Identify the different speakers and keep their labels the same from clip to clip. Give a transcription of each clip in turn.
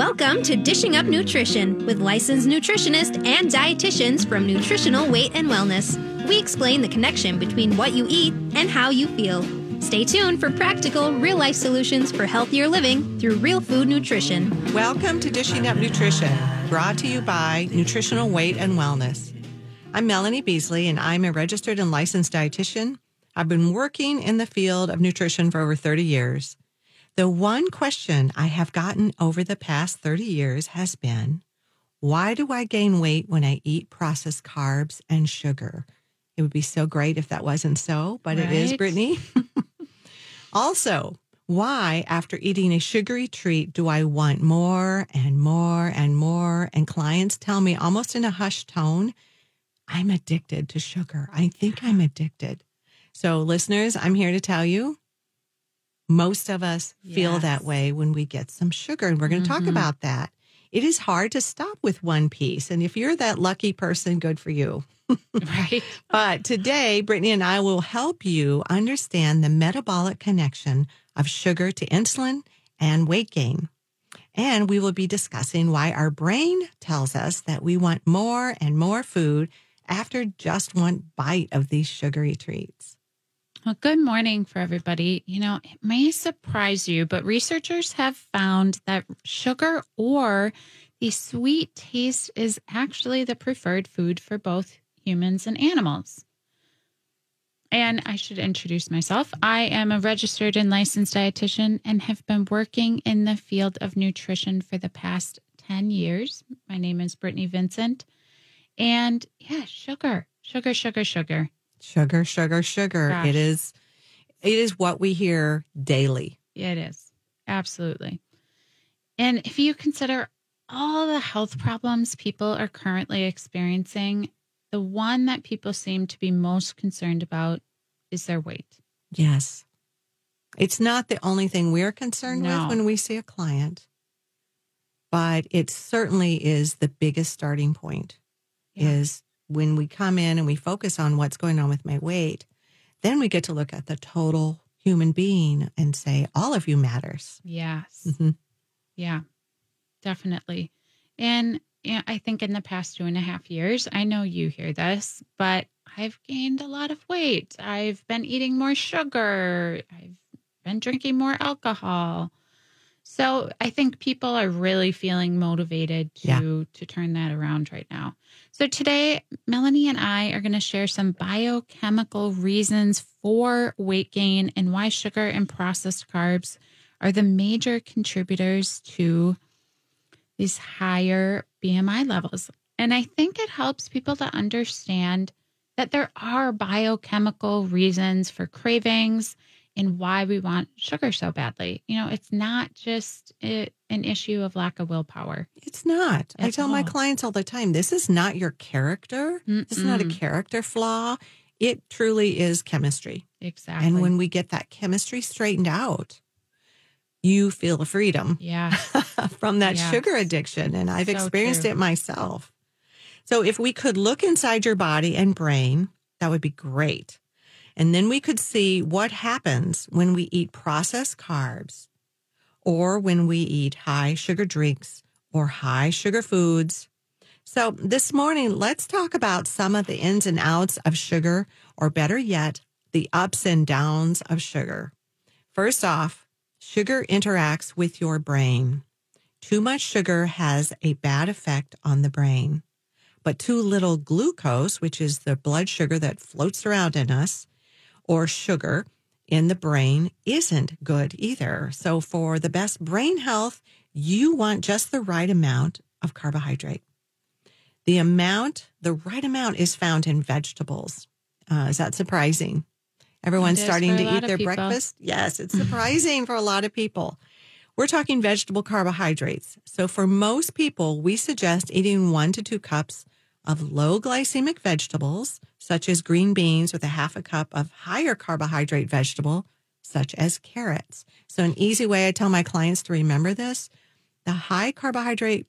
Speaker 1: Welcome to Dishing Up Nutrition with licensed nutritionists and dietitians from Nutritional Weight and Wellness. We explain the connection between what you eat and how you feel. Stay tuned for practical, real life solutions for healthier living through real food nutrition.
Speaker 2: Welcome to Dishing Up Nutrition, brought to you by Nutritional Weight and Wellness. I'm Melanie Beasley, and I'm a registered and licensed dietitian. I've been working in the field of nutrition for over 30 years. The one question I have gotten over the past 30 years has been why do I gain weight when I eat processed carbs and sugar? It would be so great if that wasn't so, but it is, Brittany. also, why, after eating a sugary treat, do I want more and more and more? And clients tell me almost in a hushed tone, I'm addicted to sugar. I think I'm addicted. So, listeners, I'm here to tell you most of us feel that way when we get some sugar, and we're going to talk
Speaker 3: Mhm.
Speaker 2: about that. It is hard to stop with one piece. And if you're that lucky person, good for you.
Speaker 3: Right.
Speaker 2: But today, Brittany and I will help you understand the metabolic connection of sugar to insulin and weight gain. And we will be discussing why our brain tells us that we want more and more food after just one bite of these sugary treats.
Speaker 3: Well, good morning for everybody. You know, it may surprise you, but researchers have found that sugar or the sweet taste is actually the preferred food for both humans and animals. And I should introduce myself. I am a registered and licensed dietitian and have been working in the field of nutrition for the past 10 years. My name is Brittany Vincent. And yeah, sugar, sugar, sugar, sugar.
Speaker 2: Sugar, sugar, sugar.
Speaker 3: Gosh.
Speaker 2: It is it is what we hear daily.
Speaker 3: It is. Absolutely. And if you consider all the health problems people are currently experiencing, the one that people seem to be most concerned about is their weight.
Speaker 2: Yes. It's not the only thing we're concerned
Speaker 3: No.
Speaker 2: with when we see a client, but it certainly is the biggest starting point
Speaker 3: Yeah.
Speaker 2: is when we come in and we focus on what's going on with my weight, then we get to look at the total human being and say, all of you matters.
Speaker 3: Yes.
Speaker 2: Mhm.
Speaker 3: Yeah, definitely. And yeah, I think in the past two and a half years, I know you hear this, but I've gained a lot of weight. I've been eating more sugar. I've been drinking more alcohol. So I think people are really feeling motivated to
Speaker 2: Yeah.
Speaker 3: to turn that around right now. So today, Melanie and I are going to share some biochemical reasons for weight gain and why sugar and processed carbs are the major contributors to these higher BMI levels. And I think it helps people to understand that there are biochemical reasons for cravings and why we want sugar so badly. You know, it's not just a, an issue of lack of willpower.
Speaker 2: It's not. I tell my clients all the time this is not your character. This is not a character flaw. It truly is chemistry.
Speaker 3: Exactly.
Speaker 2: And when we get that chemistry straightened out, you feel a freedom
Speaker 3: yeah,
Speaker 2: from that sugar addiction. And I've
Speaker 3: So
Speaker 2: experienced
Speaker 3: true.
Speaker 2: it myself. So if we could look inside your body and brain, that would be great. And then we could see what happens when we eat processed carbs or when we eat high sugar drinks or high sugar foods. So this morning, let's talk about some of the ins and outs of sugar, or better yet, the ups and downs of sugar. First off, sugar interacts with your brain. Too much sugar has a bad effect on the brain, but too little glucose, which is the blood sugar that floats around in us, or sugar in the brain, isn't good either. So, for the best brain health, you want just the right amount of carbohydrate. The amount, the right amount is found in vegetables. Uh, is that surprising? Everyone's starting to eat their
Speaker 3: people.
Speaker 2: breakfast. Yes, it's surprising for a lot of people. We're talking vegetable carbohydrates. So for most people, we suggest eating one to two cups of low glycemic vegetables, such as green beans, with a half a cup of higher carbohydrate vegetable, such as carrots. So an easy way I tell my clients to remember this, the high carbohydrate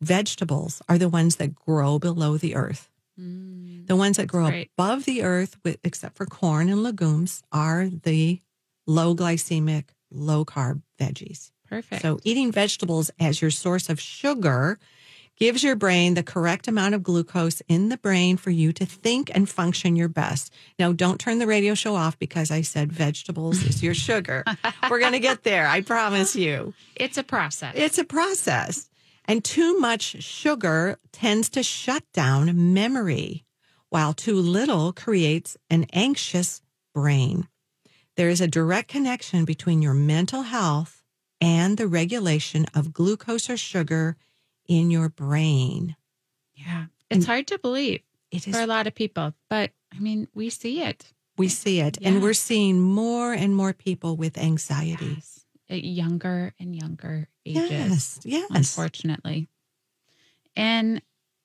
Speaker 2: vegetables are the ones that grow below the earth.
Speaker 3: Mm,
Speaker 2: The ones that grow above the earth, with, except for corn and legumes, are the low glycemic, low carb veggies.
Speaker 3: Perfect.
Speaker 2: So, eating vegetables as your source of sugar gives your brain the correct amount of glucose in the brain for you to think and function your best. Now, don't turn the radio show off because I said vegetables is your sugar. We're going to get there, I promise you.
Speaker 3: it's a process.
Speaker 2: It's a process. And too much sugar tends to shut down memory, while too little creates an anxious brain. There is a direct connection between your mental health and the regulation of glucose or sugar in your brain.
Speaker 3: yeah. It's hard to believe
Speaker 2: It is
Speaker 3: for a lot of people, but I mean, we see it.
Speaker 2: we see it
Speaker 3: Yeah.
Speaker 2: and we're seeing more and more people with anxiety.
Speaker 3: Yes. At younger and younger ages.
Speaker 2: Yes, yes.
Speaker 3: unfortunately. And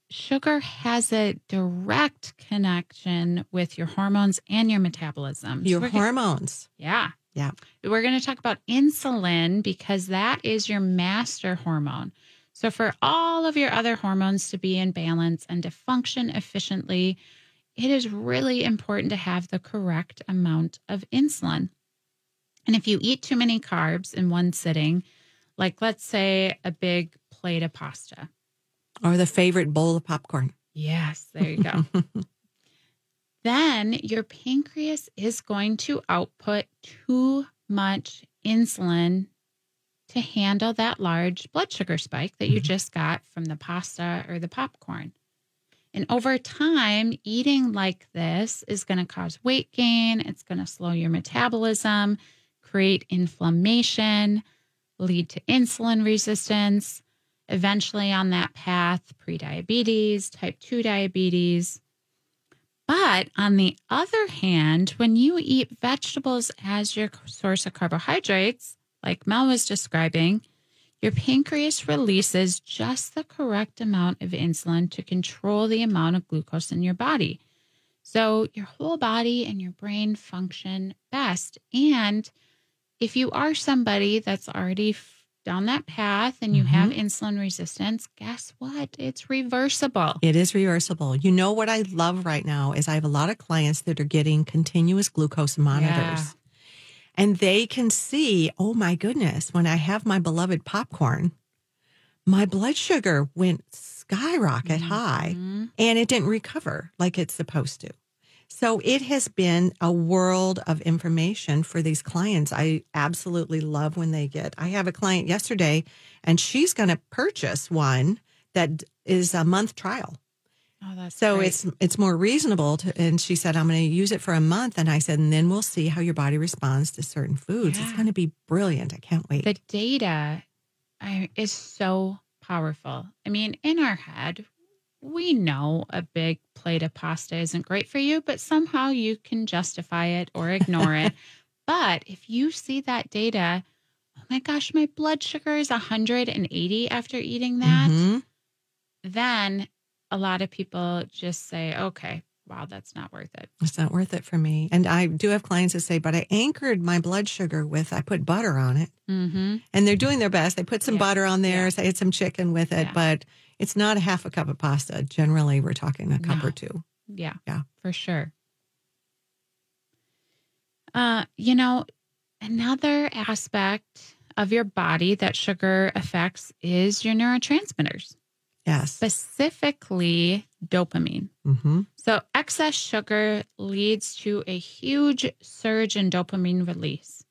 Speaker 3: sugar has a direct connection with your hormones and your metabolism.
Speaker 2: Your
Speaker 3: gonna-
Speaker 2: hormones.
Speaker 3: yeah.
Speaker 2: Yeah.
Speaker 3: We're going to talk about insulin because that is your master hormone. So, for all of your other hormones to be in balance and to function efficiently, it is really important to have the correct amount of insulin. And if you eat too many carbs in one sitting, like let's say a big plate of pasta.
Speaker 2: Or the favorite bowl of popcorn.
Speaker 3: Yes, there you go. then your pancreas is going to output too much insulin to handle that large blood sugar spike that you
Speaker 2: Mhm.
Speaker 3: just got from the pasta or the popcorn. And over time, eating like this is going to cause weight gain. It's going to slow your metabolism, create inflammation, lead to insulin resistance, eventually on that path, prediabetes, type 2 diabetes. But on the other hand, when you eat vegetables as your source of carbohydrates, like Mel was describing, your pancreas releases just the correct amount of insulin to control the amount of glucose in your body. So your whole body and your brain function best. And if you are somebody that's already down that path and you mm-hmm. have insulin resistance, guess what? It's reversible.
Speaker 2: It is reversible. You know what I love right now is I have a lot of clients that are getting continuous glucose monitors.
Speaker 3: Yeah.
Speaker 2: And they can see, oh my goodness, when I have my beloved popcorn, my blood sugar went skyrocket high
Speaker 3: Mhm.
Speaker 2: and it didn't recover like it's supposed to. So it has been a world of information for these clients. I absolutely love when they get. I have a client yesterday and she's going to purchase one that is a month trial.
Speaker 3: Oh, that's
Speaker 2: So
Speaker 3: great.
Speaker 2: it's it's more reasonable to and she said I'm going to use it for a month and I said and then we'll see how your body responds to certain foods. It's going to be brilliant. I can't wait.
Speaker 3: the data I, is so powerful. I mean, in our head, we know a big plate of pasta isn't great for you, but somehow you can justify it or ignore it. But if you see that data, oh my gosh, my blood sugar is 180 after eating that,
Speaker 2: Mhm.
Speaker 3: then a lot of people just say, okay, wow, that's not worth it.
Speaker 2: It's not worth it for me. And I do have clients that say, but I anchored my blood sugar with I put butter on it.
Speaker 3: Mm-hmm.
Speaker 2: and they're doing their best. They put some
Speaker 3: Yeah.
Speaker 2: butter on there,
Speaker 3: Yeah.
Speaker 2: so I had some chicken with it,
Speaker 3: Yeah.
Speaker 2: but it's not a half a cup of pasta. Generally, we're talking a cup
Speaker 3: No.
Speaker 2: or two.
Speaker 3: Yeah.
Speaker 2: Yeah.
Speaker 3: For sure. Uh, you know, another aspect of your body that sugar affects is your neurotransmitters,
Speaker 2: Yes.
Speaker 3: specifically dopamine.
Speaker 2: hmm
Speaker 3: So, excess sugar leads to a huge surge in dopamine release.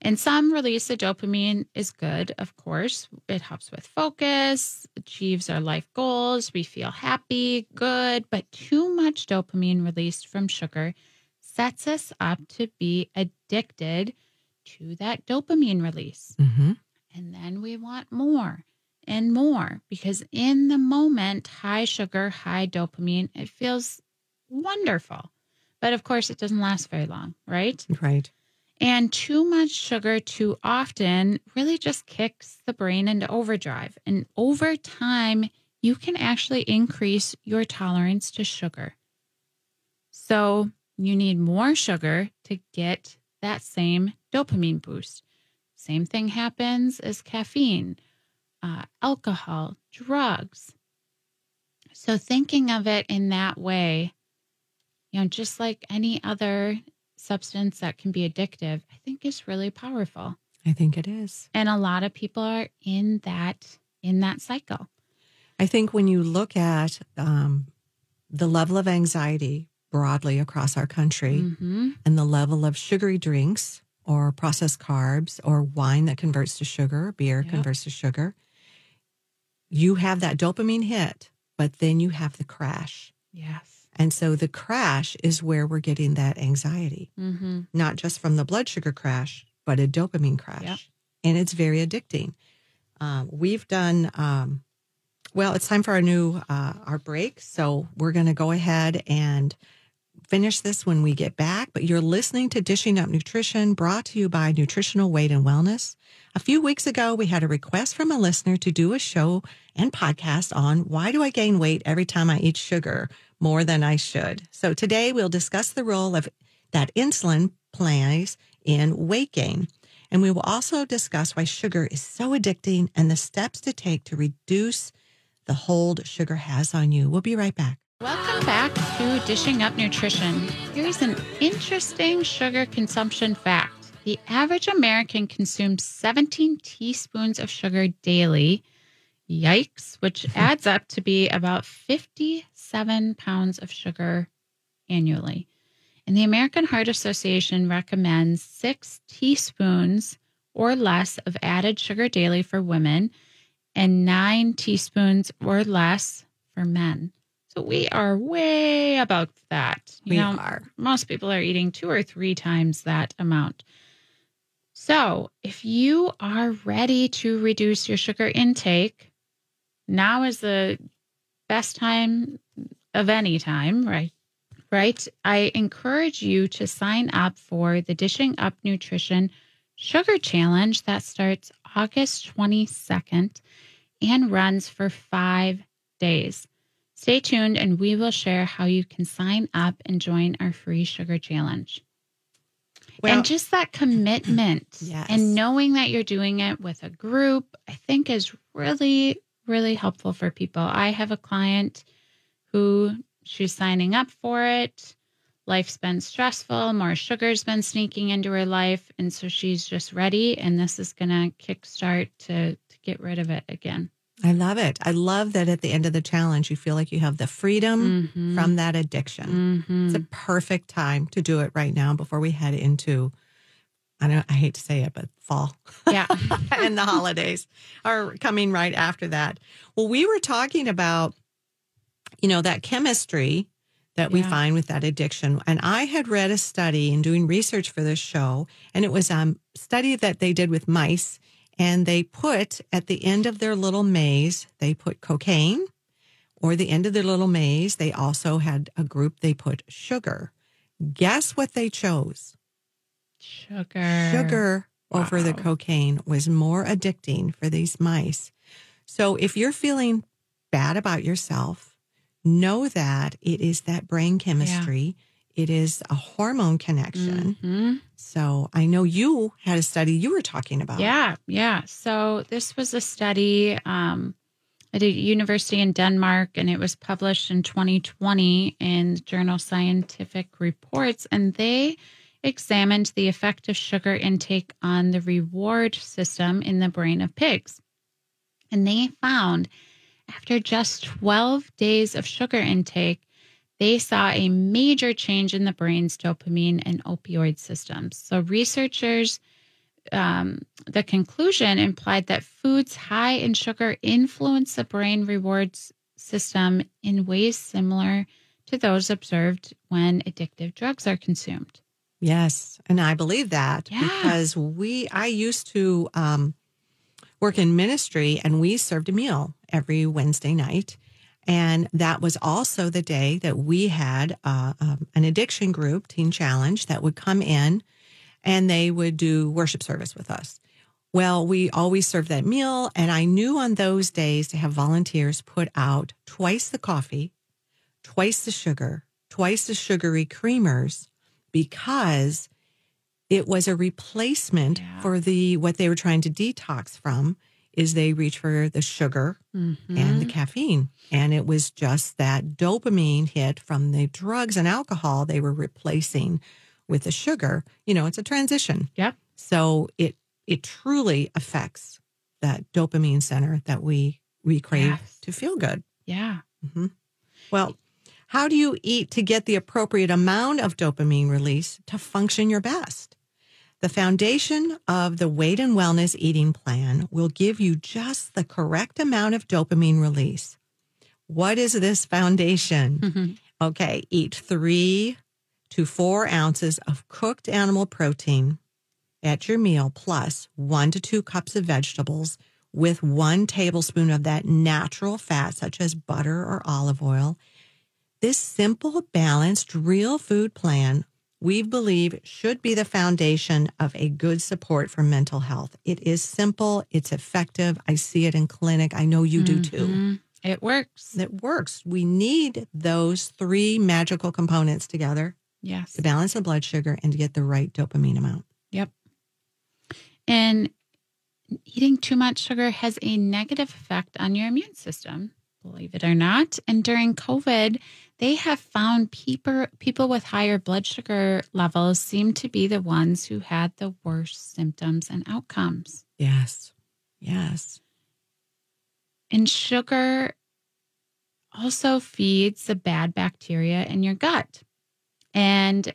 Speaker 3: And some release of dopamine is good, of course. It helps with focus, achieves our life goals. We feel happy, good. But too much dopamine released from sugar sets us up to be addicted to that dopamine release.
Speaker 2: hmm
Speaker 3: And then we want more and more because in the moment, high sugar, high dopamine, it feels wonderful. But of course, it doesn't last very long, right?
Speaker 2: Right.
Speaker 3: And too much sugar too often really just kicks the brain into overdrive. And over time, you can actually increase your tolerance to sugar. So you need more sugar to get that same dopamine boost. Same thing happens as caffeine, uh, alcohol, drugs. So thinking of it in that way, you know, just like any other substance that can be addictive, I think is really powerful.
Speaker 2: I think it is.
Speaker 3: And a lot of people are in that in that cycle.
Speaker 2: I think when you look at um, the level of anxiety broadly across our country
Speaker 3: Mhm.
Speaker 2: and the level of sugary drinks or processed carbs or wine that converts to sugar, beer
Speaker 3: Yep.
Speaker 2: converts to sugar, you have that dopamine hit, but then you have the crash.
Speaker 3: Yes.
Speaker 2: And so the crash is where we're getting that anxiety,
Speaker 3: Mm-hmm.
Speaker 2: not just from the blood sugar crash, but a dopamine crash.
Speaker 3: Yep.
Speaker 2: And it's very addicting. Um, we've done, um, well, it's time for our new, uh, our break. So we're going to go ahead and finish this when we get back. But you're listening to Dishing Up Nutrition brought to you by Nutritional Weight and Wellness. A few weeks ago, we had a request from a listener to do a show and podcast on why do I gain weight every time I eat sugar more than I should. So today we'll discuss the role of that insulin plays in weight gain. And we will also discuss why sugar is so addicting and the steps to take to reduce the hold sugar has on you. We'll be right back.
Speaker 3: Welcome back to Dishing Up Nutrition. Here's an interesting sugar consumption fact. The average American consumes 17 teaspoons of sugar daily. Yikes, which adds up to be about 57 pounds of sugar annually. And the American Heart Association recommends six teaspoons or less of added sugar daily for women and nine teaspoons or less for men. So we are way above that. You
Speaker 2: We
Speaker 3: know,
Speaker 2: are.
Speaker 3: Most people are eating two or three times that amount. So if you are ready to reduce your sugar intake, now is the best time of any time, right? Right. I encourage you to sign up for the Dishing Up Nutrition Sugar Challenge that starts August 22nd and runs for five days. Stay tuned and we will share how you can sign up and join our free sugar challenge.
Speaker 2: Well,
Speaker 3: and just that commitment
Speaker 2: Yes.
Speaker 3: and knowing that you're doing it with a group, I think is really, really helpful for people. I have a client who she's signing up for it. Life's been stressful, more sugar's been sneaking into her life. And so she's just ready. And this is going to kickstart to, to get rid of it again.
Speaker 2: I love it. I love that at the end of the challenge, you feel like you have the freedom
Speaker 3: Mhm.
Speaker 2: from that addiction.
Speaker 3: Mhm.
Speaker 2: It's a perfect time to do it right now before we head into, I don't, I hate to say it, but fall
Speaker 3: Yeah.
Speaker 2: and the holidays are coming right after that. Well, we were talking about, you know, that chemistry that we
Speaker 3: Yeah.
Speaker 2: find with that addiction. And I had read a study in doing research for this show, and it was a study that they did with mice. And they put at the end of their little maze, they put cocaine, or the end of their little maze, they also had a group, they put sugar. Guess what they chose?
Speaker 3: Sugar.
Speaker 2: sugar over the cocaine was more addicting for these mice. So if you're feeling bad about yourself, know that it is that brain chemistry. It is a hormone connection.
Speaker 3: Mhm.
Speaker 2: So I know you had a study you were talking about.
Speaker 3: Yeah, yeah. So this was a study um, at a university in Denmark, and it was published in 2020 in the journal Scientific Reports, and they examined the effect of sugar intake on the reward system in the brain of pigs. And they found after just 12 days of sugar intake, they saw a major change in the brain's dopamine and opioid systems. So researchers um, the conclusion implied that foods high in sugar influence the brain rewards system in ways similar to those observed when addictive drugs are consumed.
Speaker 2: Yes, and I believe that
Speaker 3: Yeah.
Speaker 2: because we I used to um, work in ministry and we served a meal every Wednesday night, and that was also the day that we had uh, um, an addiction group, Teen Challenge, that would come in and they would do worship service with us. Well, we always served that meal, and I knew on those days to have volunteers put out twice the coffee, twice the sugar, twice the sugary creamers because it was a replacement
Speaker 3: Yeah.
Speaker 2: for the what they were trying to detox from is they reach for the sugar and the
Speaker 3: Mhm.
Speaker 2: caffeine and it was just that dopamine hit from the drugs and alcohol they were replacing with the sugar you know it's a transition
Speaker 3: Yeah.
Speaker 2: so it it truly affects that dopamine center that we we crave
Speaker 3: Yes.
Speaker 2: to feel good.
Speaker 3: Yeah.
Speaker 2: hmm Well, how do you eat to get the appropriate amount of dopamine release to function your best? The foundation of the Weight and Wellness Eating Plan will give you just the correct amount of dopamine release. What is this foundation?
Speaker 3: Mhm.
Speaker 2: Okay, eat three to four ounces of cooked animal protein at your meal, plus one to two cups of vegetables with one tablespoon of that natural fat, such as butter or olive oil. This simple, balanced, real food plan we believe should be the foundation of a good support for mental health. It is simple, it's effective. I see it in clinic. I know you do too
Speaker 3: Mhm. It works.
Speaker 2: It works. We need those three magical components together
Speaker 3: Yes.
Speaker 2: to balance the blood sugar and to get the right dopamine amount.
Speaker 3: Yep. And eating too much sugar has a negative effect on your immune system, believe it or not. And during COVID, they have found people people with higher blood sugar levels seem to be the ones who had the worst symptoms and outcomes.
Speaker 2: Yes. Yes.
Speaker 3: And sugar also feeds the bad bacteria in your gut. And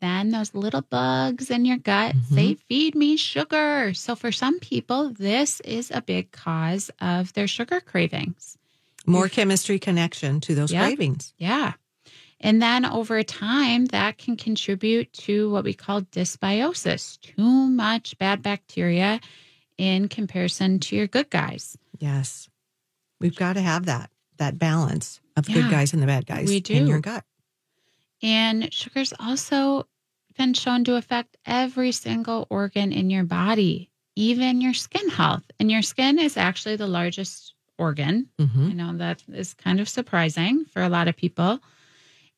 Speaker 3: then those little bugs in your gut
Speaker 2: Mhm.
Speaker 3: say, feed me sugar. So for some people, this is a big cause of their sugar cravings.
Speaker 2: More chemistry connection to those
Speaker 3: Yep.
Speaker 2: cravings.
Speaker 3: Yeah. And then over time, that can contribute to what we call dysbiosis too much bad bacteria in comparison to your good guys.
Speaker 2: Yes. We've got to have that, that balance of
Speaker 3: Yeah,
Speaker 2: good guys and the bad guys
Speaker 3: we do.
Speaker 2: in your gut.
Speaker 3: And sugar's also been shown to affect every single organ in your body, even your skin health. And your skin is actually the largest organ.
Speaker 2: hmm
Speaker 3: I know that is kind of surprising for a lot of people.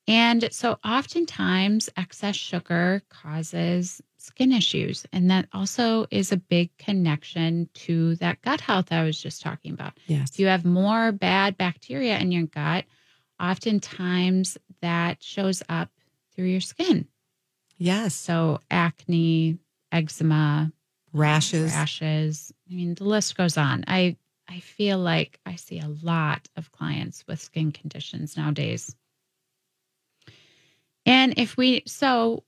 Speaker 3: And so oftentimes excess sugar causes skin issues. And that also is a big connection to that gut health I was just talking about.
Speaker 2: Yes.
Speaker 3: If you have more bad bacteria in your gut, oftentimes that shows up through your skin.
Speaker 2: Yes.
Speaker 3: So acne, eczema,
Speaker 2: Rashes.
Speaker 3: rashes. I mean, the list goes on. I I feel like I see a lot of clients with skin conditions nowadays. And if we so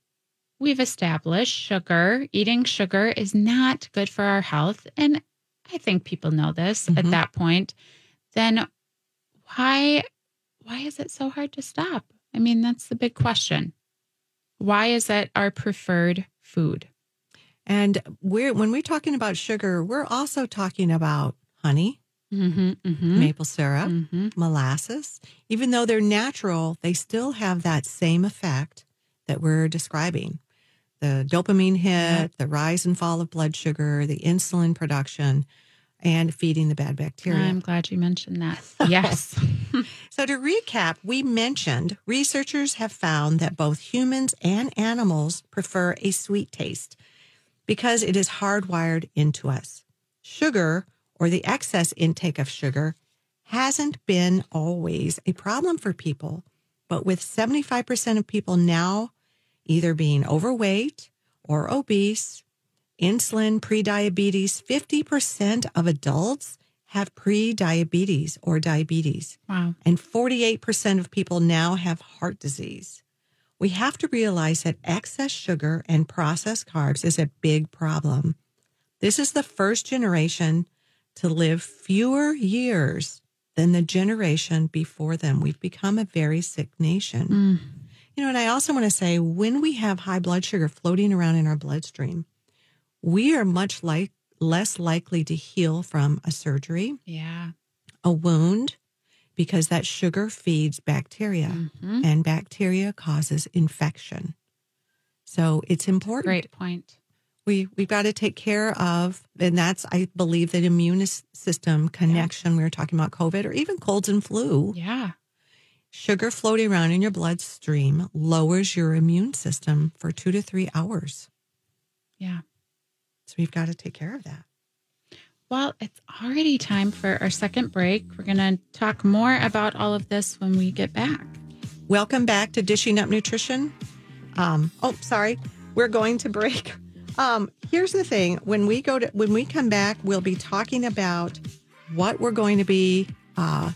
Speaker 3: we've established sugar, eating sugar is not good for our health and I think people know this at
Speaker 2: Mhm.
Speaker 3: that point. Then why why is it so hard to stop? I mean, that's the big question. Why is it our preferred food?
Speaker 2: And we're when we're talking about sugar, we're also talking about honey,
Speaker 3: Mm-hmm, mm-hmm.
Speaker 2: maple syrup,
Speaker 3: Mm-hmm.
Speaker 2: molasses. Even though they're natural, they still have that same effect that we're describing. The dopamine hit, the rise and fall of blood sugar, the insulin production, and feeding the bad bacteria.
Speaker 3: I'm glad you mentioned that. Yes.
Speaker 2: So, to recap, we mentioned researchers have found that both humans and animals prefer a sweet taste because it is hardwired into us. Sugar, or the excess intake of sugar, hasn't been always a problem for people, but with 75% of people now either being overweight or obese, insulin, prediabetes, 50% of adults have prediabetes or diabetes
Speaker 3: wow.
Speaker 2: and 48% of people now have heart disease. We have to realize that excess sugar and processed carbs is a big problem. This is the first generation to live fewer years than the generation before them. We've become a very sick nation.
Speaker 3: Mm.
Speaker 2: You know, and I also want to say when we have high blood sugar floating around in our bloodstream, we are much like less likely to heal from a surgery,
Speaker 3: Yeah.
Speaker 2: a wound, because that sugar feeds bacteria
Speaker 3: Mhm.
Speaker 2: and bacteria causes infection. So it's important.
Speaker 3: Great point.
Speaker 2: We we've got to take care of, and that's I believe that immune system connection. We were talking about COVID or even colds and flu.
Speaker 3: Yeah.
Speaker 2: Sugar floating around in your bloodstream lowers your immune system for two to three hours.
Speaker 3: Yeah.
Speaker 2: So we've got to take care of that.
Speaker 3: Well, it's already time for our second break. We're going to talk more about all of this when we get back.
Speaker 2: Welcome back to Dishing Up Nutrition. Um, oh, sorry. We're going to break. Um, here's the thing: when we go to when we come back, we'll be talking about what we're going to be uh,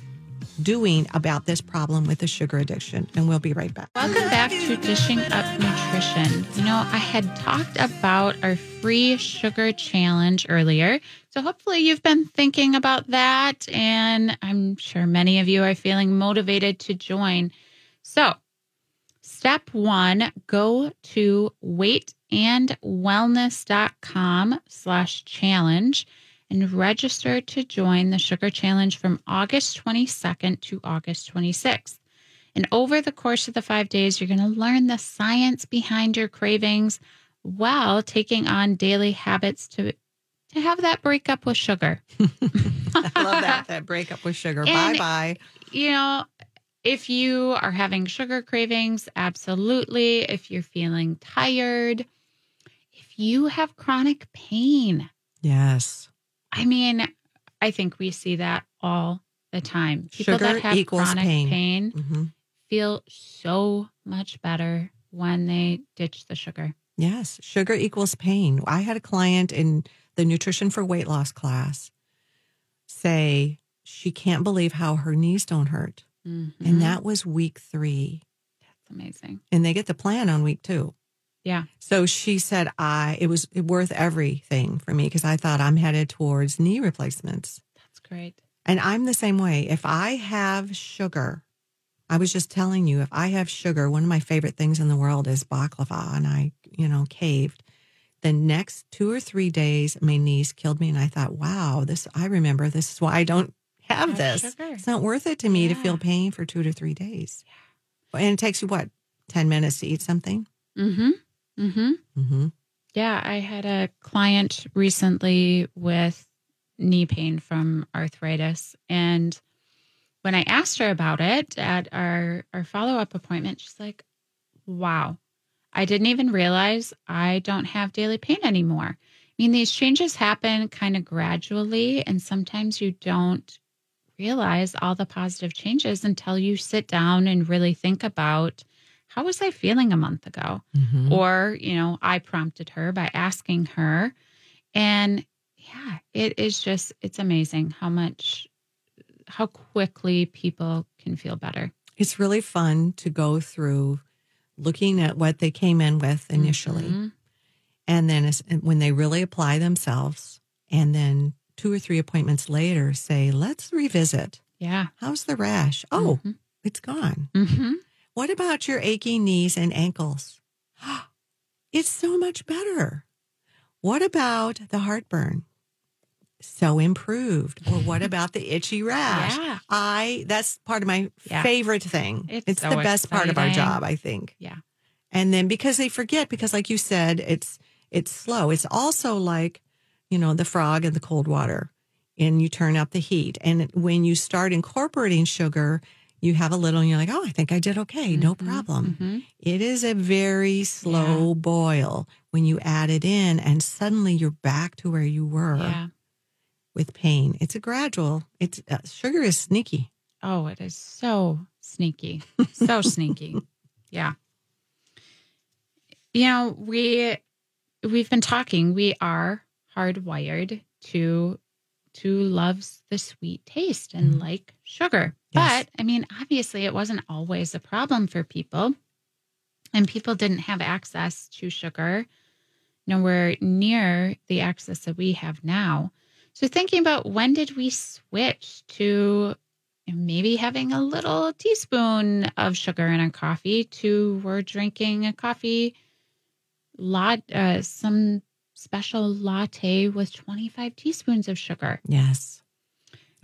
Speaker 2: doing about this problem with the sugar addiction, and we'll be right back.
Speaker 3: Welcome back to Dishing Up Nutrition. You know, I had talked about our free sugar challenge earlier. So hopefully you've been thinking about that. And I'm sure many of you are feeling motivated to join. So, step one go to weightandwellness.com slash challenge and register to join the sugar challenge from August 22nd to August 26th. And over the course of the five days, you're going to learn the science behind your cravings while taking on daily habits to to have that breakup with sugar.
Speaker 2: I love that that breakup with sugar. Bye
Speaker 3: And-
Speaker 2: bye.
Speaker 3: You know, if you are having sugar cravings, absolutely. If you're feeling tired, if you have chronic pain,
Speaker 2: Yes,
Speaker 3: I mean, I think we see that all the time. People
Speaker 2: Sugar
Speaker 3: that have chronic
Speaker 2: pain.
Speaker 3: pain
Speaker 2: hmm
Speaker 3: feel so much better when they ditch the sugar.
Speaker 2: yes. Sugar equals pain. I had a client in the nutrition for weight loss class say she can't believe how her knees don't hurt,
Speaker 3: Mhm.
Speaker 2: and that was week three.
Speaker 3: that's amazing.
Speaker 2: and they get the plan on week two.
Speaker 3: Yeah.
Speaker 2: So she said, I it was worth everything for me because I thought I'm headed towards knee replacements.
Speaker 3: That's great.
Speaker 2: And I'm the same way. If I have sugar, I was just telling you, if I have sugar, one of my favorite things in the world is baklava, and I, you know, caved. The next two or three days, my knees killed me, and I thought, wow, this. I remember this is why I don't have
Speaker 3: Have
Speaker 2: this.
Speaker 3: sugar.
Speaker 2: It's not worth it to me to feel pain for two to three days. And it takes you what, ten minutes to eat something?
Speaker 3: Mm-hmm. Mm-hmm.
Speaker 2: Mm-hmm.
Speaker 3: Yeah, I had a client recently with knee pain from arthritis. And when I asked her about it at our, our follow up appointment, she's like, wow, I didn't even realize I don't have daily pain anymore. I mean, these changes happen kind of gradually, and sometimes you don't realize all the positive changes until you sit down and really think about how was I feeling a month ago?
Speaker 2: Mm-hmm.
Speaker 3: or you know i prompted her by asking her and yeah it is just it's amazing how much how quickly people can feel better
Speaker 2: It's really fun to go through looking at what they came in with initially.
Speaker 3: Mhm.
Speaker 2: And then when they really apply themselves, and then two or three appointments later say, let's revisit.
Speaker 3: yeah
Speaker 2: How's the rash? Oh,
Speaker 3: Mhm.
Speaker 2: it's gone. What about your aching knees and ankles? It's so much better. What about the heartburn? So improved. Or what about the itchy rash?
Speaker 3: yeah
Speaker 2: I that's part of my
Speaker 3: Yeah.
Speaker 2: favorite thing.
Speaker 3: It's
Speaker 2: It's,
Speaker 3: so
Speaker 2: the best part of our job, I think.
Speaker 3: Yeah.
Speaker 2: And then because they forget, because like you said, it's it's slow. It's also like, you know, the frog in the cold water. And you turn up the heat. And when you start incorporating sugar, you have a little and you're like, oh, I think I did okay. No
Speaker 3: Mhm.
Speaker 2: problem.
Speaker 3: Mhm.
Speaker 2: It is a very slow boil when you add it in, and suddenly you're back to where you were
Speaker 3: yeah
Speaker 2: with pain. It's a gradual. It's uh, sugar is sneaky.
Speaker 3: oh it is so sneaky so sneaky yeah you know we we've been talking we are hardwired to to loves the sweet taste and
Speaker 2: Mhm.
Speaker 3: like sugar
Speaker 2: Yes.
Speaker 3: but i mean obviously it wasn't always a problem for people and people didn't have access to sugar nowhere near the access that we have now so thinking about when did we switch to maybe having a little teaspoon of sugar in our coffee to we're drinking a coffee lot uh, some special latte with 25 teaspoons of sugar
Speaker 2: Yes.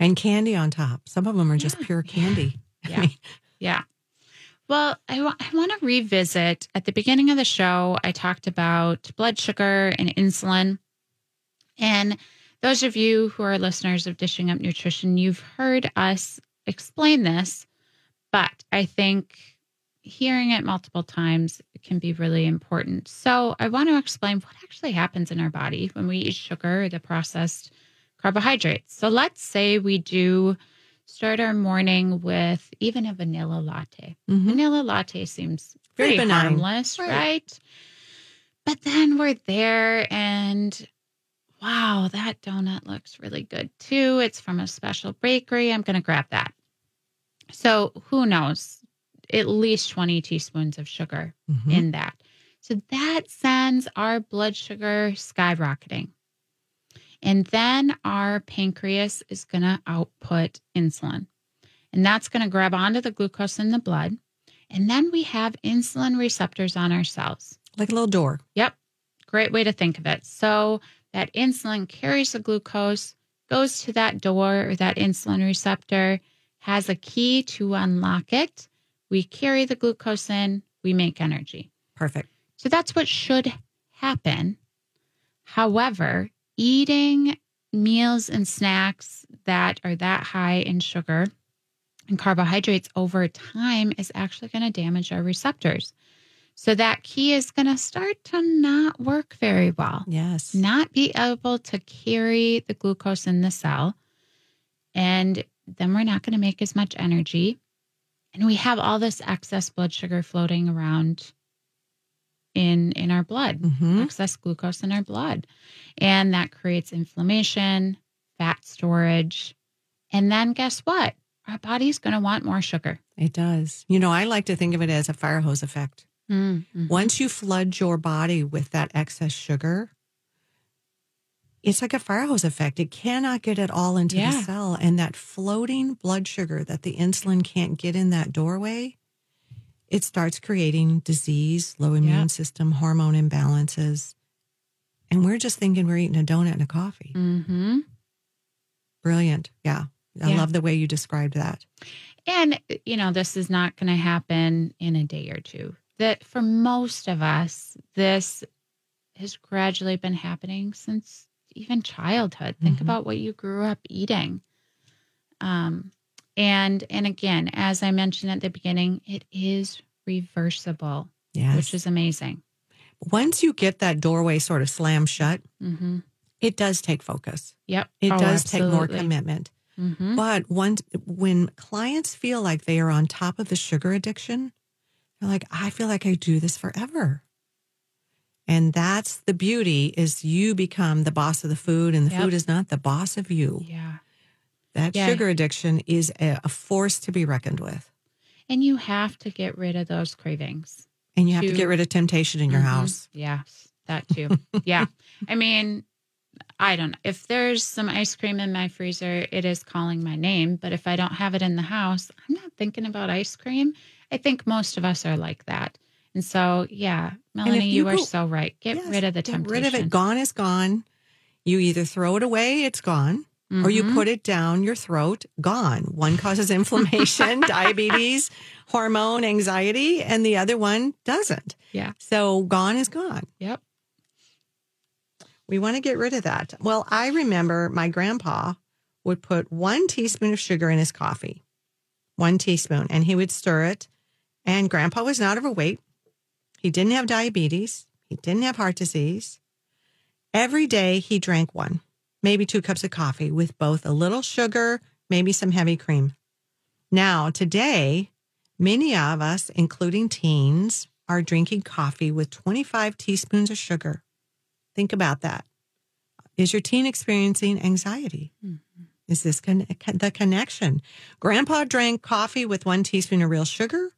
Speaker 2: And candy on top. Some of them are just
Speaker 3: Yeah.
Speaker 2: pure candy.
Speaker 3: Yeah.
Speaker 2: mean,
Speaker 3: Yeah. Well, I I want to revisit at the beginning of the show, I talked about blood sugar and insulin. And those of you who are listeners of Dishing Up Nutrition, you've heard us explain this, but I think hearing it multiple times can be really important. So, I want to explain what actually happens in our body when we eat sugar or the processed carbohydrates. So, let's say we do start our morning with even a vanilla latte.
Speaker 2: Mm-hmm.
Speaker 3: Vanilla latte seems
Speaker 2: Very
Speaker 3: harmless,
Speaker 2: Right.
Speaker 3: right. But then we're there and wow, that donut looks really good too. It's from a special bakery. I'm going to grab that. So who knows? At least 20 teaspoons of sugar
Speaker 2: Mhm.
Speaker 3: in that. So that sends our blood sugar skyrocketing. And then our pancreas is going to output insulin. And that's going to grab onto the glucose in the blood. And then we have insulin receptors on our cells.
Speaker 2: Like a little door.
Speaker 3: Yep. Great way to think of it. So that insulin carries the glucose, goes to that door or that insulin receptor, has a key to unlock it. We carry the glucose in, we make energy.
Speaker 2: Perfect.
Speaker 3: So that's what should happen. However, eating meals and snacks that are that high in sugar and carbohydrates over time is actually going to damage our receptors. So that key is going to start to not work very well,
Speaker 2: Yes.
Speaker 3: not be able to carry the glucose in the cell. And then we're not going to make as much energy. And we have all this excess blood sugar floating around in in our blood
Speaker 2: hmm
Speaker 3: excess glucose in our blood. And that creates inflammation, fat storage. And then guess what? Our body's going to want more sugar.
Speaker 2: It does. You know, I like to think of it as a fire hose effect.
Speaker 3: Mm-hmm.
Speaker 2: Once you flood your body with that excess sugar, it's like a fire hose effect. It cannot get it all into
Speaker 3: Yeah.
Speaker 2: the cell. And that floating blood sugar that the insulin can't get in that doorway, it starts creating disease, low immune
Speaker 3: Yeah.
Speaker 2: system, hormone imbalances. And we're just thinking we're eating a donut and a coffee.
Speaker 3: Mm-hmm.
Speaker 2: Brilliant. Yeah. I
Speaker 3: Yeah.
Speaker 2: love the way you described that.
Speaker 3: And, you know, this is not going to happen in a day or two. That for most of us, this has gradually been happening since even childhood. Think
Speaker 2: Mhm.
Speaker 3: about what you grew up eating. Um, and and again, as I mentioned at the beginning, it is reversible,
Speaker 2: Yes.
Speaker 3: which is amazing.
Speaker 2: Once you get that doorway sort of slammed shut,
Speaker 3: Mm-hmm.
Speaker 2: it does take focus.
Speaker 3: Yep.
Speaker 2: It
Speaker 3: Oh,
Speaker 2: does take more
Speaker 3: absolutely.
Speaker 2: commitment.
Speaker 3: Mhm.
Speaker 2: But once when clients feel like they are on top of the sugar addiction, they're like, I feel like I do this forever. And that's the beauty is you become the boss of the food and the
Speaker 3: Yep.
Speaker 2: food is not the boss of you.
Speaker 3: Yeah.
Speaker 2: That
Speaker 3: Yeah.
Speaker 2: sugar addiction is a, force to be reckoned with.
Speaker 3: And you have to get rid of those cravings.
Speaker 2: And you have to
Speaker 3: To-
Speaker 2: get rid of temptation in your
Speaker 3: Mhm.
Speaker 2: house.
Speaker 3: Yes, that too. yeah. I mean, I don't know. If there's some ice cream in my freezer, it is calling my name. But if I don't have it in the house, I'm not thinking about ice cream. I think most of us are like that. And so, yeah, Melanie,
Speaker 2: you
Speaker 3: you, are
Speaker 2: go-
Speaker 3: so right. Get
Speaker 2: Yes,
Speaker 3: rid of the
Speaker 2: get
Speaker 3: temptation.
Speaker 2: Get rid of it. Gone is gone. You either throw it away, it's gone, or you
Speaker 3: Mhm.
Speaker 2: put it down your throat, gone. One causes inflammation, diabetes, hormone, anxiety, and the other one doesn't.
Speaker 3: Yeah.
Speaker 2: So gone is gone.
Speaker 3: Yep.
Speaker 2: We want to get rid of that. Well, I remember my grandpa would put one teaspoon of sugar in his coffee, one teaspoon, and he would stir it. And grandpa was not overweight. He didn't have diabetes. He didn't have heart disease. Every day he drank one, maybe two cups of coffee with both a little sugar, maybe some heavy cream. Now, today, many of us, including teens, are drinking coffee with 25 teaspoons of sugar. Think about that. Is your teen experiencing anxiety? Mm-hmm. Is this con- the connection? Grandpa drank coffee with one teaspoon of real sugar,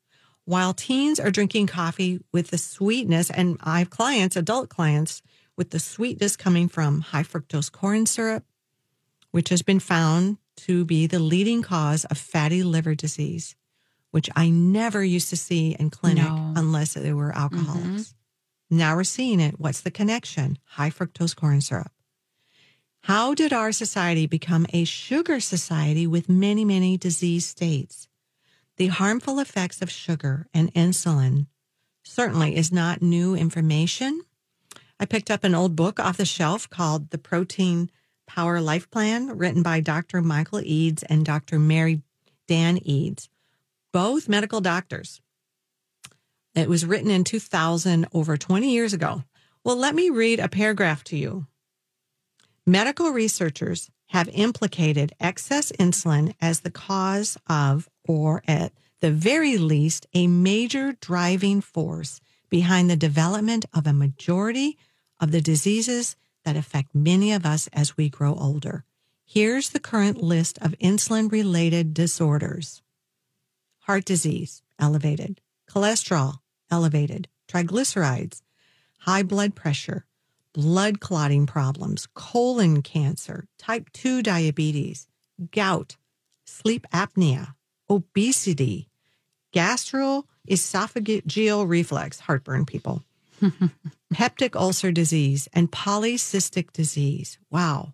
Speaker 2: while teens are drinking coffee with the sweetness, and I have clients, adult clients, with the sweetness coming from high fructose corn syrup, which has been found to be the leading cause of fatty liver disease, which I never used to see in clinic
Speaker 3: No.
Speaker 2: unless they were alcoholics. Mm-hmm. Now we're seeing it. What's the connection? High fructose corn syrup. How did our society become a sugar society with many, many disease states? The harmful effects of sugar and insulin certainly is not new information. I picked up an old book off the shelf called The Protein Power Life Plan, written by Dr. Michael Eades and Dr. Mary Dan Eades, both medical doctors. It was written in 2000, over 20 years ago. Well, let me read a paragraph to you. Medical researchers have implicated excess insulin as the cause of, or at the very least, a major driving force behind the development of a majority of the diseases that affect many of us as we grow older. Here's the current list of insulin related disorders. Heart disease, elevated, cholesterol, elevated, triglycerides, high blood pressure, blood clotting problems, colon cancer, type 2 diabetes, gout, sleep apnea, obesity, gastroesophageal reflux, heartburn people, peptic ulcer disease, and polycystic disease. Wow.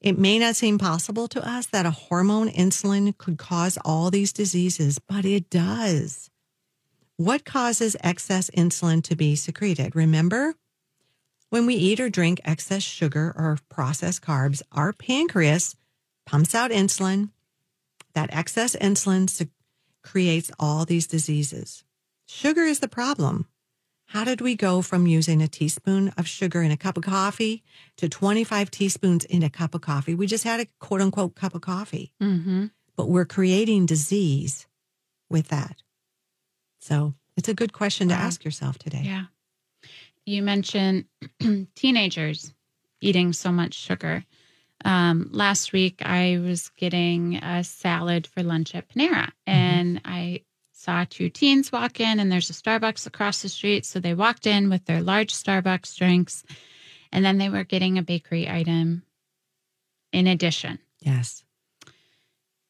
Speaker 2: It may not seem possible to us that a hormone insulin could cause all these diseases, but it does. What causes excess insulin to be secreted? Remember, when we eat or drink excess sugar or processed carbs, our pancreas pumps out insulin. That excess insulin creates all these diseases. Sugar is the problem. How did we go from using a teaspoon of sugar in a cup of coffee to 25 teaspoons in a cup of coffee? We just had a quote unquote cup of coffee,
Speaker 3: Mm-hmm.
Speaker 2: but we're creating disease with that. So it's a good question to ask yourself today.
Speaker 3: Yeah. You mentioned teenagers eating so much sugar. Um, last week, I was getting a salad for lunch at Panera, and I saw two teens walk in, and there's a Starbucks across the street. So they walked in with their large Starbucks drinks, and then they were getting a bakery item in addition.
Speaker 2: Yes.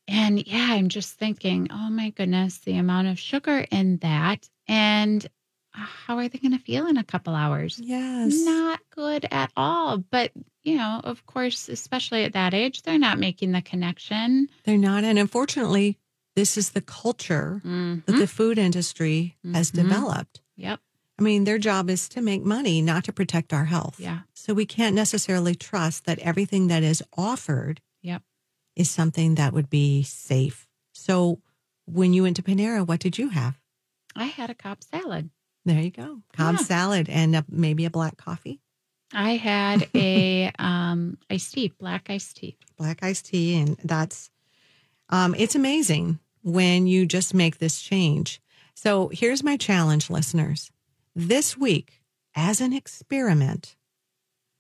Speaker 3: And yeah, I'm just thinking, oh my goodness, the amount of sugar in that. And how are they going to feel in a couple hours?
Speaker 2: Yes.
Speaker 3: Not good at all. But, you know, of course, especially at that age, they're not making the connection.
Speaker 2: They're not. And unfortunately, this is the culture that
Speaker 3: Mhm.
Speaker 2: the food industry has
Speaker 3: Mhm.
Speaker 2: developed.
Speaker 3: Yep.
Speaker 2: I mean, their job is to make money, not to protect our health.
Speaker 3: Yeah.
Speaker 2: So we can't necessarily trust that everything that is offered
Speaker 3: Yep.
Speaker 2: is something that would be safe. So when you went to Panera, what did you have?
Speaker 3: I had a Cobb salad.
Speaker 2: There you go. Cobb
Speaker 3: Yeah.
Speaker 2: salad and uh maybe a black coffee,
Speaker 3: I had a um iced tea, black iced tea.
Speaker 2: black iced tea. And that's, um, it's amazing when you just make this change. So here's my challenge, listeners. This week, as an experiment,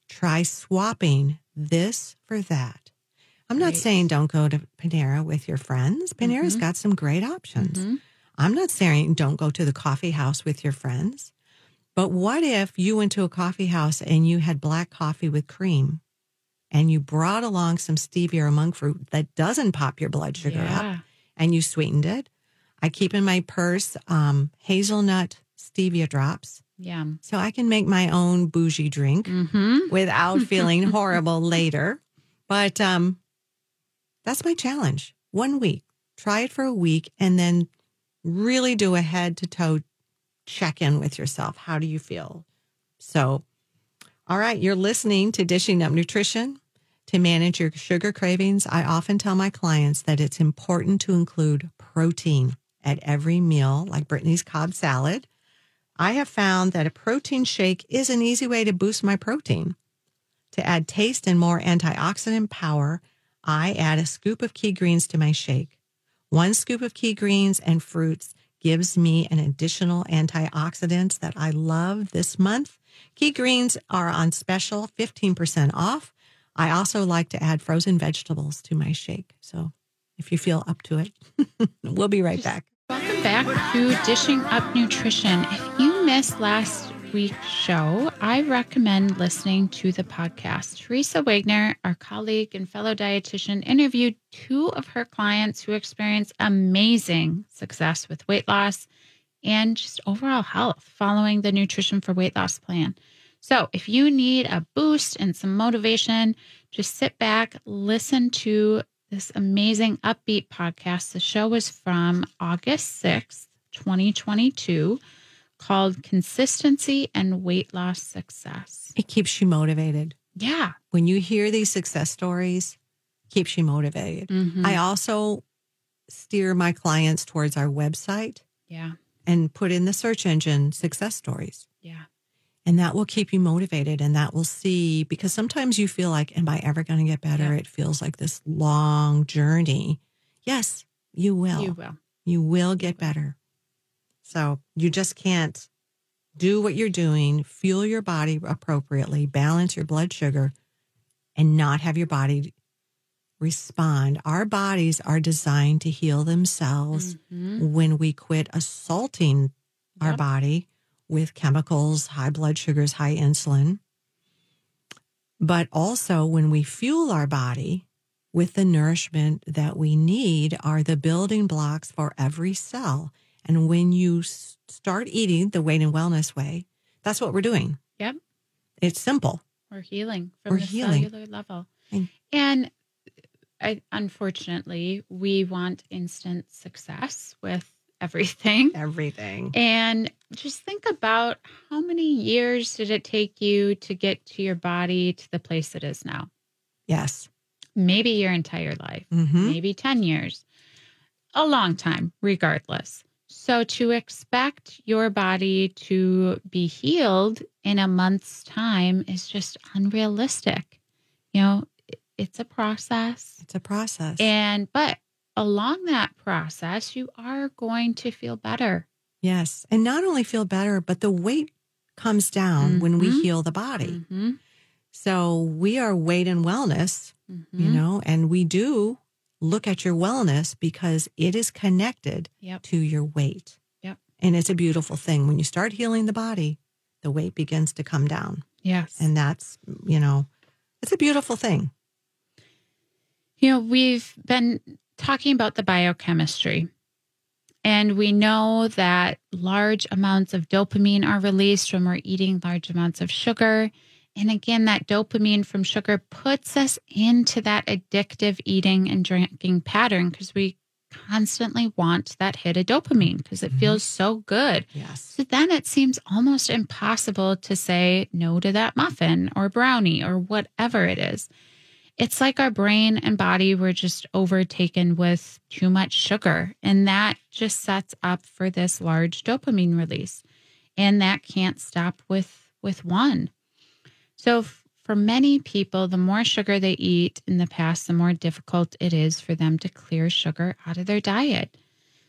Speaker 2: try swapping this for that. I'm not saying don't go to Panera with your friends. Panera's
Speaker 3: Mhm.
Speaker 2: got some great options.
Speaker 3: Mhm.
Speaker 2: I'm not saying don't go to the coffee house with your friends. But what if you went to a coffee house and you had black coffee with cream and you brought along some stevia or monk fruit that doesn't pop your blood sugar up and you sweetened it? I keep in my purse um, hazelnut stevia drops
Speaker 3: Yeah.
Speaker 2: so I can make my own bougie drink
Speaker 3: Mm-hmm.
Speaker 2: without feeling horrible later. But um, that's my challenge. One week, try it for a week, and then really do a head to toe check in with yourself. How do you feel? So, all right, you're listening to Dishing Up Nutrition. To manage your sugar cravings, I often tell my clients that it's important to include protein at every meal, like Brittany's Cobb salad. I have found that a protein shake is an easy way to boost my protein. To add taste and more antioxidant power, I add a scoop of key greens to my shake. One scoop of key greens and fruits gives me an additional antioxidants that I love this month. Key greens are on special, 15% off. I also like to add frozen vegetables to my shake. So if you feel up to it, we'll be right back.
Speaker 3: Welcome back to Dishing Up Nutrition. If you missed last week's show, I recommend listening to the podcast. Teresa Wagner, our colleague and fellow dietitian, interviewed two of her clients who experienced amazing success with weight loss and just overall health following the Nutrition for Weight Loss plan. So, if you need a boost and some motivation, just sit back, listen to this amazing upbeat podcast. The show was from August 6th, 2022, called Consistency and Weight Loss Success.
Speaker 2: It keeps you motivated.
Speaker 3: Yeah.
Speaker 2: When you hear these success stories, keeps you motivated.
Speaker 3: Mhm.
Speaker 2: I also steer my clients towards our website
Speaker 3: yeah.
Speaker 2: and put in the search engine success stories.
Speaker 3: Yeah.
Speaker 2: And that will keep you motivated and that will see because sometimes you feel like, am I ever going to get better?
Speaker 3: Yeah.
Speaker 2: It feels like this long journey. Yes, you will.
Speaker 3: You will.
Speaker 2: You will get better. So you just can't do what you're doing, fuel your body appropriately, balance your blood sugar, and not have your body respond. Our bodies are designed to heal themselves
Speaker 3: Mhm.
Speaker 2: when we quit assaulting our body with chemicals, high blood sugars, high insulin. But also when we fuel our body with the nourishment that we need are the building blocks for every cell. And when you start eating the weight and wellness way, that's what we're doing.
Speaker 3: Yep.
Speaker 2: It's simple.
Speaker 3: We're healing from
Speaker 2: We're
Speaker 3: the
Speaker 2: healing.
Speaker 3: cellular level.
Speaker 2: And-
Speaker 3: And I, unfortunately, we want instant success with everything.
Speaker 2: Everything.
Speaker 3: And just think about how many years did it take you to get to your body to the place it is now?
Speaker 2: Yes.
Speaker 3: Maybe your entire life,
Speaker 2: hmm
Speaker 3: maybe 10 years, a long time, regardless. So to expect your body to be healed in a month's time is just unrealistic. You know, it's a process.
Speaker 2: It's a process.
Speaker 3: And, but along that process, you are going to feel better.
Speaker 2: yes. And not only feel better, but the weight comes down when we
Speaker 3: Mhm.
Speaker 2: heal the body.
Speaker 3: Mhm.
Speaker 2: So we are weight and wellness, you
Speaker 3: Mhm.
Speaker 2: know, and we do look at your wellness because it is connected
Speaker 3: Yep.
Speaker 2: to your weight.
Speaker 3: Yep.
Speaker 2: And it's a beautiful thing. When you start healing the body, the weight begins to come down.
Speaker 3: Yes.
Speaker 2: And that's, you know, it's a beautiful thing.
Speaker 3: You know, we've been talking about the biochemistry, and we know that large amounts of dopamine are released when we're eating large amounts of sugar. And again, that dopamine from sugar puts us into that addictive eating and drinking pattern because we constantly want that hit of dopamine because it
Speaker 2: Mhm.
Speaker 3: feels so good.
Speaker 2: Yes.
Speaker 3: So then it seems almost impossible to say no to that muffin or brownie or whatever it is. It's like our brain and body were just overtaken with too much sugar. And that just sets up for this large dopamine release. And that can't stop with, with one. So f- for many people, the more sugar they eat in the past, the more difficult it is for them to clear sugar out of their diet.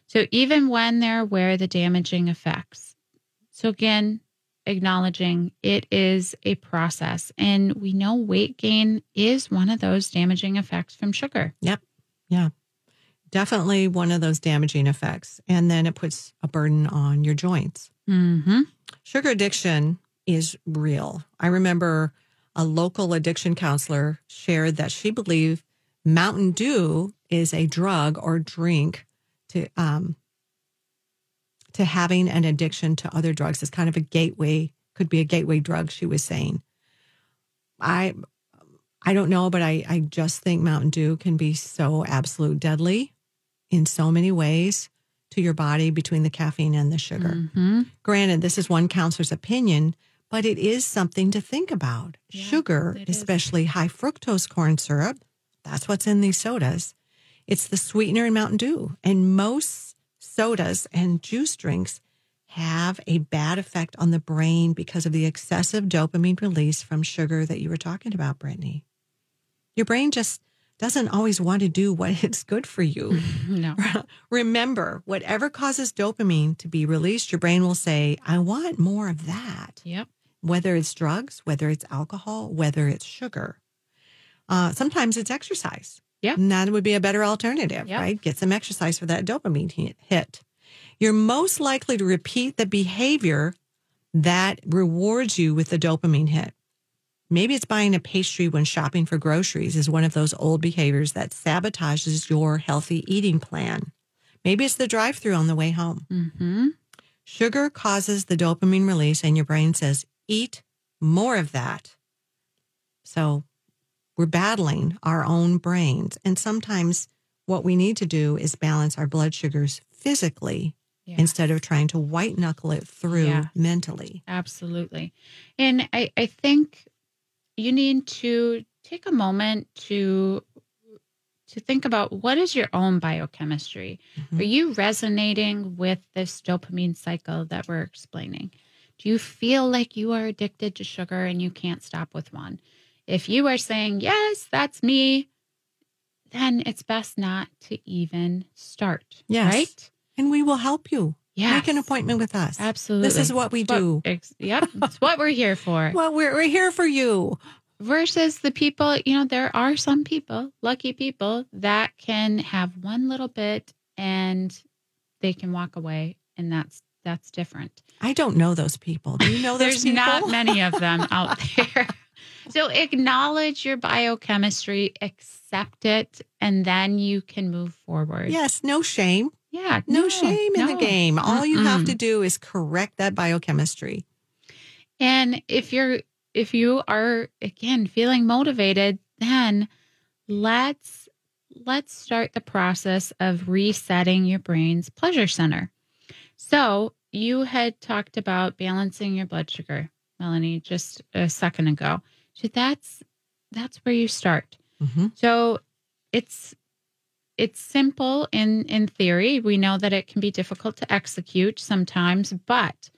Speaker 3: So even when they're aware of the damaging effects. So again, acknowledging it is a process and we know weight gain is one of those damaging effects from sugar. Yep. Yeah.
Speaker 2: Definitely one of those damaging effects. And then it puts a burden on your joints.
Speaker 3: Mhm.
Speaker 2: Sugar addiction is real. I remember a local addiction counselor shared that she believed Mountain Dew is a drug or drink to um, to having an addiction to other drugs. It's kind of a gateway, could be a gateway drug. She was saying. I I don't know, but I I just think Mountain Dew can be so absolute deadly in so many ways to your body between the caffeine and the sugar.
Speaker 3: Mhm.
Speaker 2: Granted, this is one counselor's opinion, but it is something to think about.
Speaker 3: Yeah,
Speaker 2: Sugar,
Speaker 3: it is.
Speaker 2: especially high fructose corn syrup, that's what's in these sodas. It's the sweetener in Mountain Dew. And most sodas and juice drinks have a bad effect on the brain because of the excessive dopamine release from sugar that you were talking about, Brittany. Your brain just doesn't always want to do what is good for you.
Speaker 3: No.
Speaker 2: Remember, whatever causes dopamine to be released, your brain will say, I want more of that,
Speaker 3: Yep.
Speaker 2: Whether it's drugs, whether it's alcohol, whether it's sugar. Uh, sometimes it's exercise.
Speaker 3: Yeah.
Speaker 2: And that would be a better alternative, right? Get some exercise for that dopamine hit- hit. You're most likely to repeat the behavior that rewards you with the dopamine hit. Maybe it's buying a pastry when shopping for groceries is one of those old behaviors that sabotages your healthy eating plan. Maybe it's the drive through on the way home.
Speaker 3: Mm-hmm.
Speaker 2: Sugar causes the dopamine release, and your brain says, eat more of that. So we're battling our own brains. And sometimes what we need to do is balance our blood sugars physically
Speaker 3: Yeah.
Speaker 2: instead of trying to white knuckle it through
Speaker 3: Yes.
Speaker 2: mentally.
Speaker 3: Absolutely. And I, I think you need to take a moment to to think about what is your own biochemistry.
Speaker 2: Mhm.
Speaker 3: Are you resonating with this dopamine cycle that we're explaining? Do you feel like you are addicted to sugar and you can't stop with one? If you are saying, yes, that's me, then it's best not to even start.
Speaker 2: Yes.
Speaker 3: Right?
Speaker 2: And we will help you
Speaker 3: Yeah.
Speaker 2: Make an appointment with us.
Speaker 3: Absolutely.
Speaker 2: This is what we
Speaker 3: It's what-
Speaker 2: do.
Speaker 3: ex- yep. It's what we're here for.
Speaker 2: Well, we're, we're here for you.
Speaker 3: versus the people, you know, there are some people, lucky people, that can have one little bit and they can walk away, and that's that's different.
Speaker 2: I don't know those people. Do you know those
Speaker 3: There's
Speaker 2: people?
Speaker 3: not many of them out there. So acknowledge your biochemistry, accept it, and then you can move forward.
Speaker 2: Yes, no shame.
Speaker 3: Yeah.
Speaker 2: No, shame in the game. All you have
Speaker 3: Mm-mm.
Speaker 2: to do is correct that biochemistry.
Speaker 3: And if you're if you are again feeling motivated, then let's let's start the process of resetting your brain's pleasure center. So, you had talked about balancing your blood sugar, Melanie, just a second ago. So that's that's where you start.
Speaker 2: hmm
Speaker 3: So, it's it's simple in in theory. We know that it can be difficult to execute sometimes, but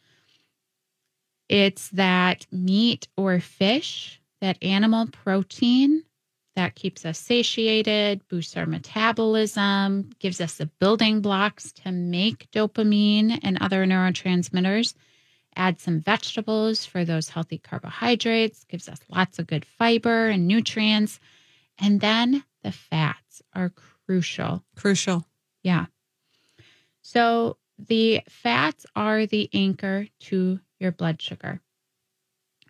Speaker 3: it's that meat or fish, that animal protein that keeps us satiated, boosts our metabolism, gives us the building blocks to make dopamine and other neurotransmitters. Add some vegetables for those healthy carbohydrates, gives us lots of good fiber and nutrients. And then the fats are crucial.
Speaker 2: Crucial.
Speaker 3: Yeah. So the fats are the anchor to your blood sugar.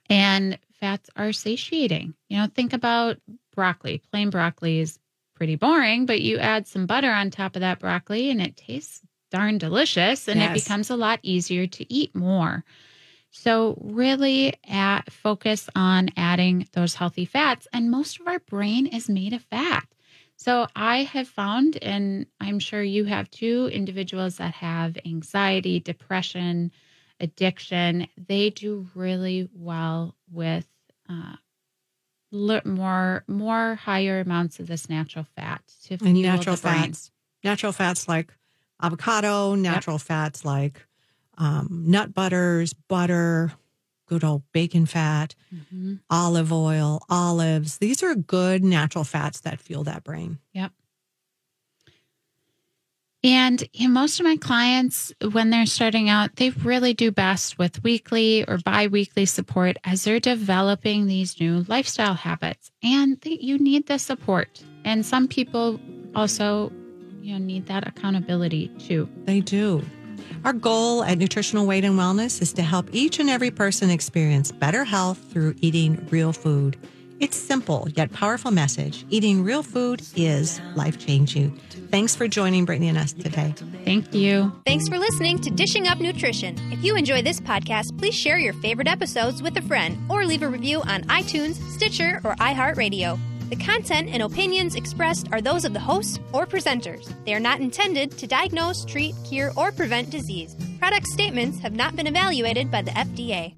Speaker 3: And fats are satiating. You know, think about broccoli. Plain broccoli is pretty boring, but you add some butter on top of that broccoli and it tastes darn delicious and it becomes a lot easier to eat more. So, really at, focus on adding those healthy fats. And most of our brain is made of fat. So, I have found, and I'm sure you have too, individuals that have anxiety, depression, addiction, they do really well with uh, more more higher amounts of this natural fat to
Speaker 2: And
Speaker 3: fuel
Speaker 2: natural
Speaker 3: the brain.
Speaker 2: fats. Natural fats like avocado, natural fats like um, nut butters, butter, good old bacon fat,
Speaker 3: Mhm.
Speaker 2: olive oil, olives. These are good natural fats that fuel that brain.
Speaker 3: Yep. And know, most of my clients, when they're starting out, they really do best with weekly or bi weekly support as they're developing these new lifestyle habits. And they, you need the support. And some people also you know, need that accountability too.
Speaker 2: They do. Our goal at Nutritional Weight and Wellness is to help each and every person experience better health through eating real food. It's simple yet powerful message. Eating real food is life changing. Thanks for joining Brittany and us today.
Speaker 3: Thank you.
Speaker 1: Thanks for listening to Dishing Up Nutrition. If you enjoy this podcast, please share your favorite episodes with a friend or leave a review on iTunes, Stitcher, or iHeartRadio. The content and opinions expressed are those of the hosts or presenters. They are not intended to diagnose, treat, cure, or prevent disease. Product statements have not been evaluated by the FDA.